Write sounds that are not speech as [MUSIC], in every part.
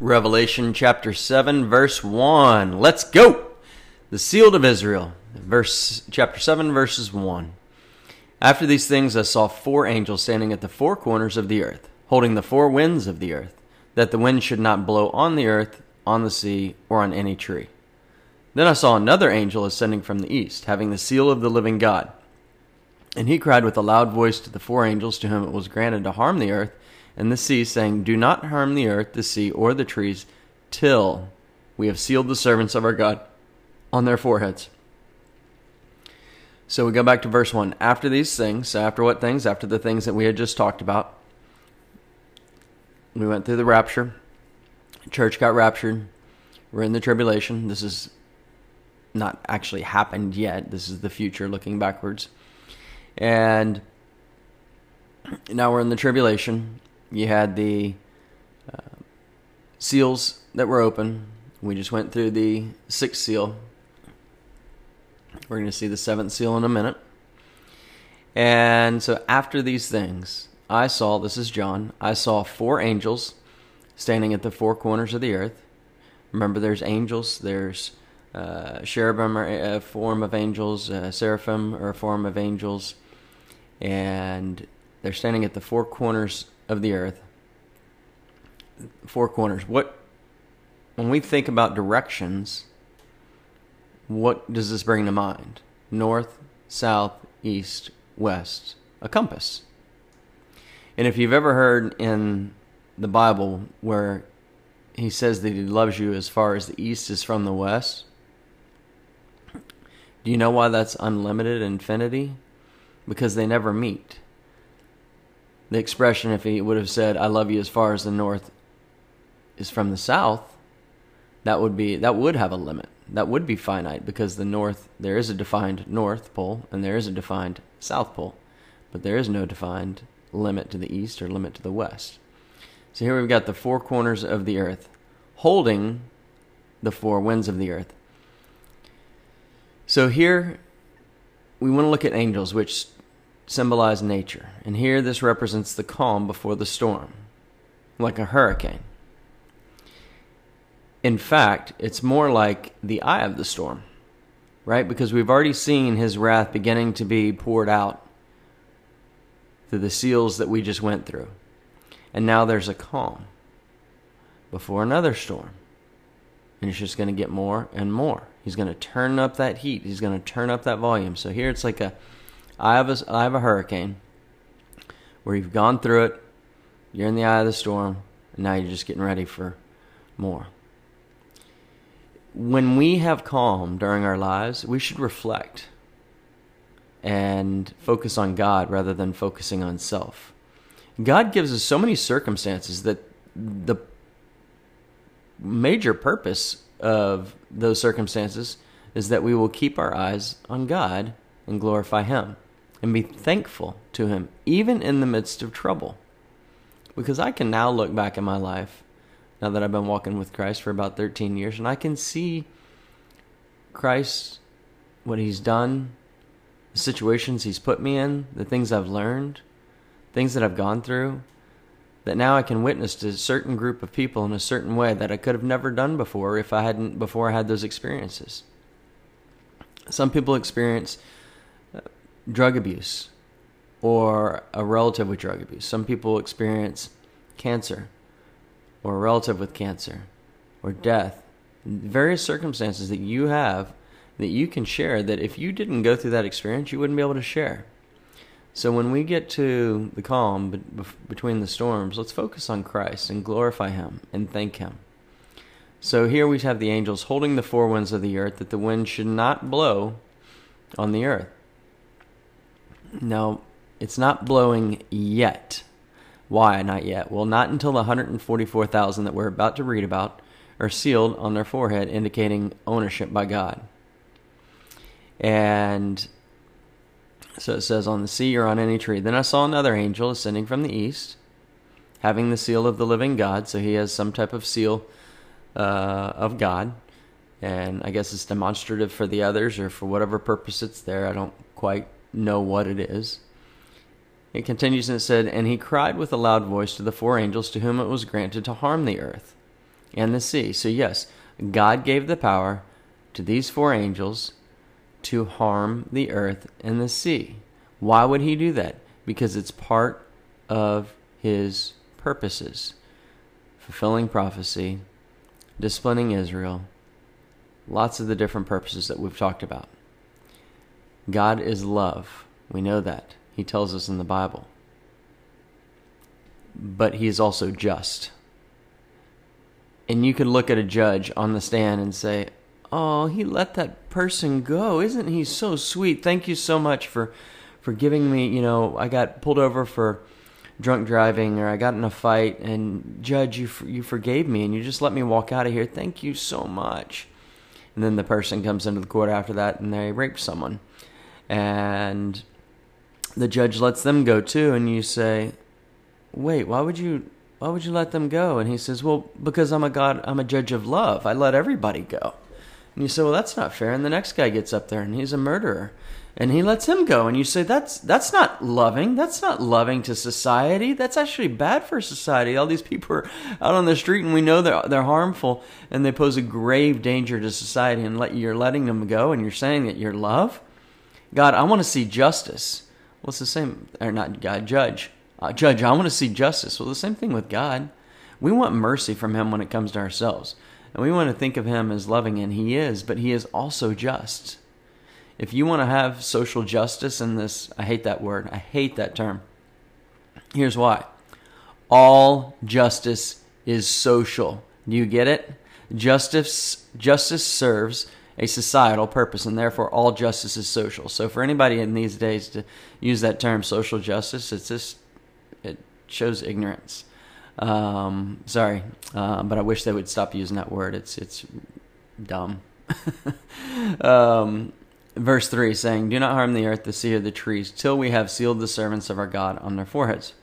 Revelation chapter 7 verse 1. Let's go. The sealed of Israel. Verse chapter 7 verses 1. After these things I saw four angels standing at the four corners of the earth, holding the four winds of the earth, that the wind should not blow on the earth, on the sea, or on any tree. Then I saw another angel ascending from the east, having the seal of the living God. And he cried with a loud voice to the four angels to whom it was granted to harm the earth and the sea, saying, Do not harm the earth, the sea, or the trees, till we have sealed the servants of our God on their foreheads. So we go back to verse 1. After these things, after what things? After the things that we had just talked about. We went through the rapture. Church got raptured. We're in the tribulation. This is not actually happened yet. This is the future looking backwards. And now we're in the tribulation you had the uh, seals that were open. We just went through the sixth seal. We're going to see the seventh seal in a minute. And so after these things, I saw, this is John, I saw four angels standing at the four corners of the earth. Remember, there's angels, there's uh, cherubim are a form of angels, uh, seraphim are a form of angels, and they're standing at the four corners of the earth. Four corners. What when we think about directions, what does this bring to mind? North, south, east, west. A compass. And if you've ever heard in the Bible where he says that he loves you as far as the east is from the west, do you know why that's unlimited infinity? Because they never meet the expression if he would have said i love you as far as the north is from the south that would be that would have a limit. That would be finite because the north there is a defined north pole and there is a defined south pole but there is no defined limit to the east or limit to the west. So here we've got the four corners of the earth holding the four winds of the earth. So here we want to look at angels which symbolize nature, and here this represents the calm before the storm, like a hurricane. In fact, it's more like the eye of the storm, right? Because we've already seen his wrath beginning to be poured out through the seals that we just went through. And now there's a calm before another storm. And it's just going to get more and more. He's going to turn up that heat. He's going to turn up that volume. So here it's like a I have a, I have a hurricane where you've gone through it, you're in the eye of the storm, and now you're just getting ready for more. When we have calm during our lives, we should reflect and focus on God rather than focusing on self. God gives us so many circumstances that the major purpose of those circumstances is that we will keep our eyes on God and glorify Him and be thankful to Him, even in the midst of trouble. Because I can now look back in my life, now that I've been walking with Christ for about 13 years, and I can see Christ, what He's done, the situations He's put me in, the things I've learned, things that I've gone through, that now I can witness to a certain group of people in a certain way that I could have never done before if I hadn't before I had those experiences. Some people experience drug abuse or a relative with drug abuse. Some people experience cancer or a relative with cancer or death. Various circumstances that you have that you can share that if you didn't go through that experience, you wouldn't be able to share. So when we get to the calm between the storms, let's focus on Christ and glorify Him and thank Him. So here we have the angels holding the four winds of the earth that the wind should not blow on the earth. No, it's not blowing yet. Why not yet? Well, not until the 144,000 that we're about to read about are sealed on their forehead, indicating ownership by God. And so it says, on the sea or on any tree. Then I saw another angel ascending from the east, having the seal of the living God. So he has some type of seal uh, of God. And I guess it's demonstrative for the others or for whatever purpose it's there. I don't quite know what it is. It continues and it said, And he cried with a loud voice to the four angels to whom it was granted to harm the earth, and the sea. So, yes, God gave the power to these four angels to harm the earth and the sea. Why would he do that? Because it's part of his purposes fulfilling prophecy, disciplining Israel, lots of the different purposes that we've talked about. God is love. We know that. He tells us in the Bible. But he is also just. And you could look at a judge on the stand and say, Oh, he let that person go. Isn't he so sweet? Thank you so much for for giving me, you know, I got pulled over for drunk driving or I got in a fight and judge you you forgave me and you just let me walk out of here. Thank you so much. And then the person comes into the court after that and they rape someone. And the judge lets them go too and you say, "Wait, why would you why would you let them go?" And he says, "Well, because I'm a god, I'm a judge of love. I let everybody go." And you say, "Well, that's not fair." And the next guy gets up there and he's a murderer and he lets him go and you say that's that's not loving that's not loving to society that's actually bad for society all these people are out on the street and we know they're they're harmful and they pose a grave danger to society and let you're letting them go and you're saying that you're love god i want to see justice. Well it's the same or not god judge. Uh, judge i want to see justice. Well the same thing with god. We want mercy from him when it comes to ourselves. And we want to think of him as loving and he is but he is also just. If you want to have social justice in this, I hate that word, I hate that term. Here's why. All justice is social. Do you get it? Justice, justice serves a societal purpose, and therefore all justice is social. So, for anybody in these days to use that term social justice, it's just it shows ignorance. Um, sorry, uh, but I wish they would stop using that word. It's it's dumb. [LAUGHS] um, verse 3 saying, Do not harm the earth, the sea, or the trees, till we have sealed the servants of our God on their foreheads.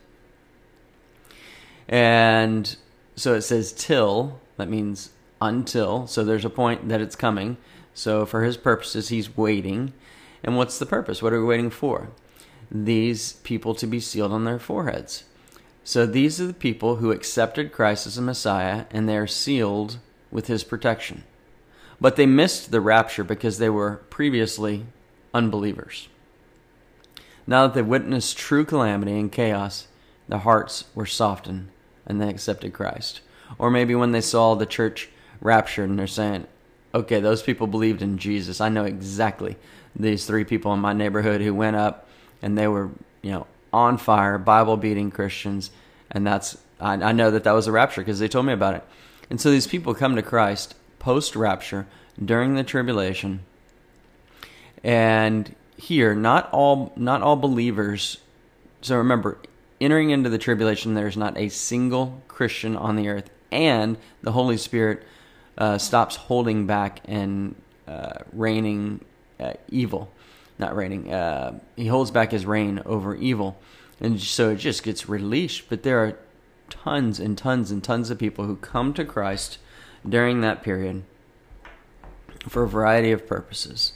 And so it says till, that means until. So there's a point that it's coming. So for his purposes, he's waiting. And what's the purpose? What are we waiting for? These people to be sealed on their foreheads. So these are the people who accepted Christ as a Messiah, and they are sealed with his protection. But they missed the rapture because they were previously unbelievers. Now that they witnessed true calamity and chaos, their hearts were softened and they accepted Christ. Or maybe when they saw the church raptured and they're saying, okay, those people believed in Jesus. I know exactly these three people in my neighborhood who went up and they were, you know, on fire, Bible beating Christians. And that's, I, I know that that was a rapture because they told me about it. And so these people come to Christ post rapture during the tribulation. And here, not all not all believers. So remember, entering into the tribulation, there's not a single Christian on the earth, and the Holy Spirit uh, stops holding back and uh, reigning uh, evil. Not reigning. Uh, he holds back his reign over evil, and so it just gets released. But there are tons and tons and tons of people who come to Christ during that period for a variety of purposes.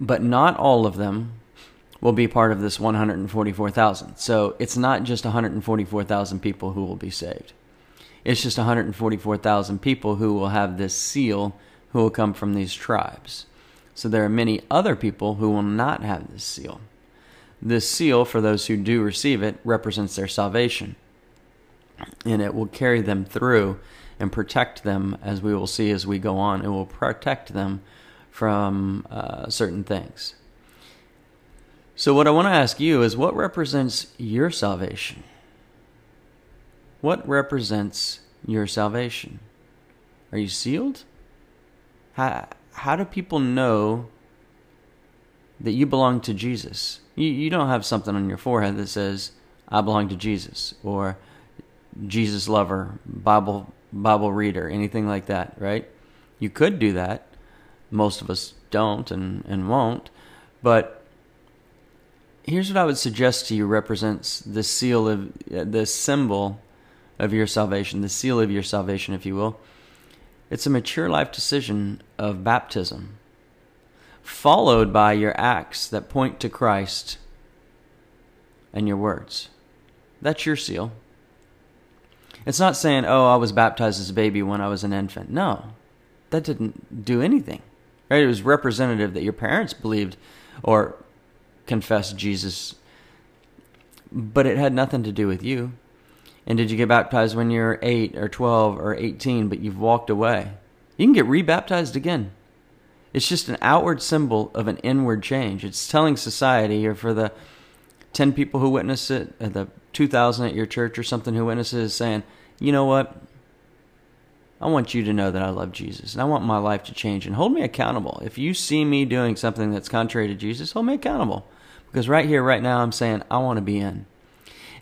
But not all of them will be part of this 144,000. So it's not just 144,000 people who will be saved. It's just 144,000 people who will have this seal who will come from these tribes. So there are many other people who will not have this seal. This seal, for those who do receive it, represents their salvation and it will carry them through and protect them, as we will see as we go on. It will protect them from uh, certain things. So, what I want to ask you is what represents your salvation? What represents your salvation? Are you sealed? How, how do people know that you belong to Jesus? You, you don't have something on your forehead that says, I belong to Jesus, or Jesus lover, Bible Bible reader, anything like that, right? You could do that. Most of us don't and, and won't. But here's what I would suggest to you represents the seal of uh, the symbol of your salvation, the seal of your salvation, if you will. It's a mature life decision of baptism, followed by your acts that point to Christ and your words. That's your seal. It's not saying, oh, I was baptized as a baby when I was an infant. No, that didn't do anything. Right? It was representative that your parents believed or confessed Jesus, but it had nothing to do with you. And did you get baptized when you're 8 or 12 or 18, but you've walked away? You can get rebaptized again. It's just an outward symbol of an inward change. It's telling society, or for the 10 people who witness it, or the 2,000 at your church or something who witnesses, saying, you know what? I want you to know that I love Jesus and I want my life to change and hold me accountable. If you see me doing something that's contrary to Jesus, hold me accountable. Because right here, right now, I'm saying, I want to be in.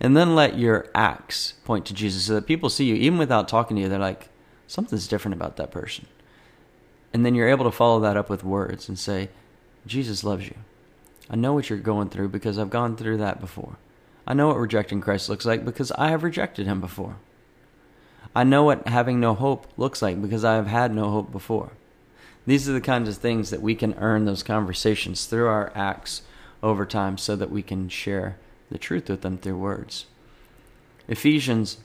And then let your acts point to Jesus so that people see you, even without talking to you, they're like, something's different about that person. And then you're able to follow that up with words and say, Jesus loves you. I know what you're going through because I've gone through that before. I know what rejecting Christ looks like because I have rejected him before. I know what having no hope looks like because I have had no hope before. These are the kinds of things that we can earn those conversations through our acts over time so that we can share the truth with them through words. Ephesians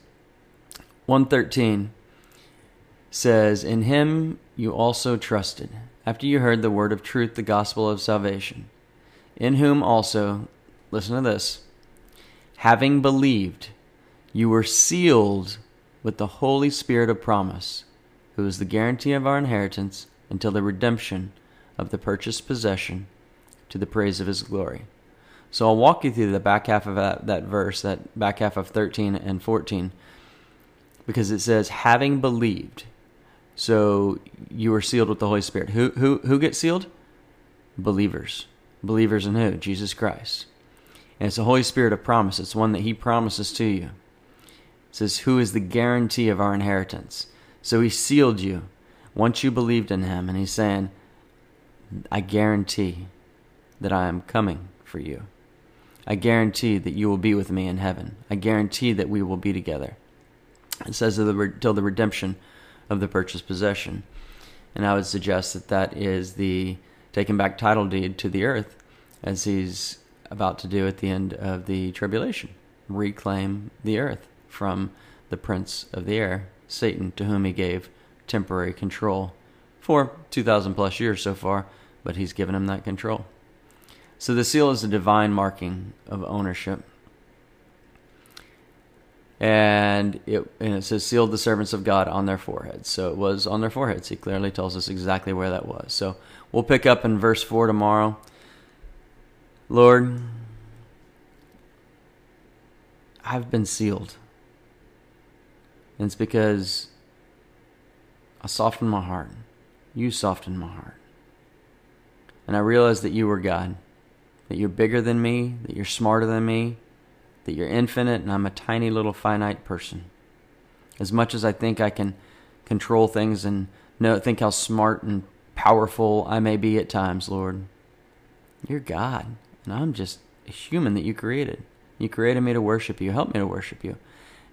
1:13 says, "In him you also trusted, after you heard the word of truth, the gospel of salvation, in whom also, listen to this, having believed, you were sealed with the Holy Spirit of promise, who is the guarantee of our inheritance until the redemption of the purchased possession to the praise of his glory. So I'll walk you through the back half of that, that verse, that back half of 13 and 14, because it says, having believed. So you were sealed with the Holy Spirit. Who, who, who gets sealed? Believers. Believers in who? Jesus Christ. And it's the Holy Spirit of promise. It's one that He promises to you. It says, Who is the guarantee of our inheritance? So he sealed you once you believed in him, and he's saying, I guarantee that I am coming for you. I guarantee that you will be with me in heaven. I guarantee that we will be together. It says till the redemption of the purchased possession. And I would suggest that that is the taking back title deed to the earth, as he's about to do at the end of the tribulation reclaim the earth from the prince of the air, Satan, to whom he gave temporary control for 2,000 plus years so far, but he's given him that control. So the seal is a divine marking of ownership. And it, and it says, sealed the servants of God on their foreheads. So it was on their foreheads. He clearly tells us exactly where that was. So we'll pick up in verse 4 tomorrow. Lord, I've been sealed. And it's because I softened my heart. You softened my heart. And I realized that you were God, that you're bigger than me, that you're smarter than me, that you're infinite, and I'm a tiny little finite person. As much as I think I can control things and know, think how smart and powerful I may be at times, Lord, you're God, and I'm just a human that you created. You created me to worship you. Help me to worship you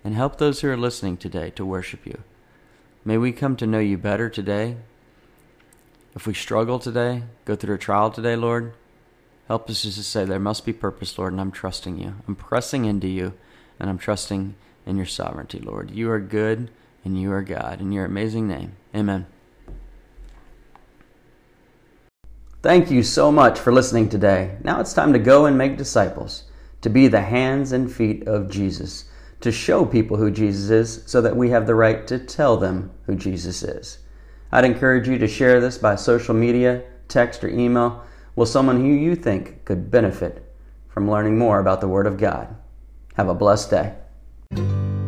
and help those who are listening today to worship you. May we come to know you better today. If we struggle today, go through a trial today, Lord, help us just to say there must be purpose, Lord, and I'm trusting you. I'm pressing into you, and I'm trusting in your sovereignty, Lord. You are good, and you are God. In your amazing name, amen. Thank you so much for listening today. Now it's time to go and make disciples, to be the hands and feet of Jesus to show people who Jesus is so that we have the right to tell them who Jesus is. I'd encourage you to share this by social media, text, or email with someone who you think could benefit from learning more about the Word of God. Have a blessed day.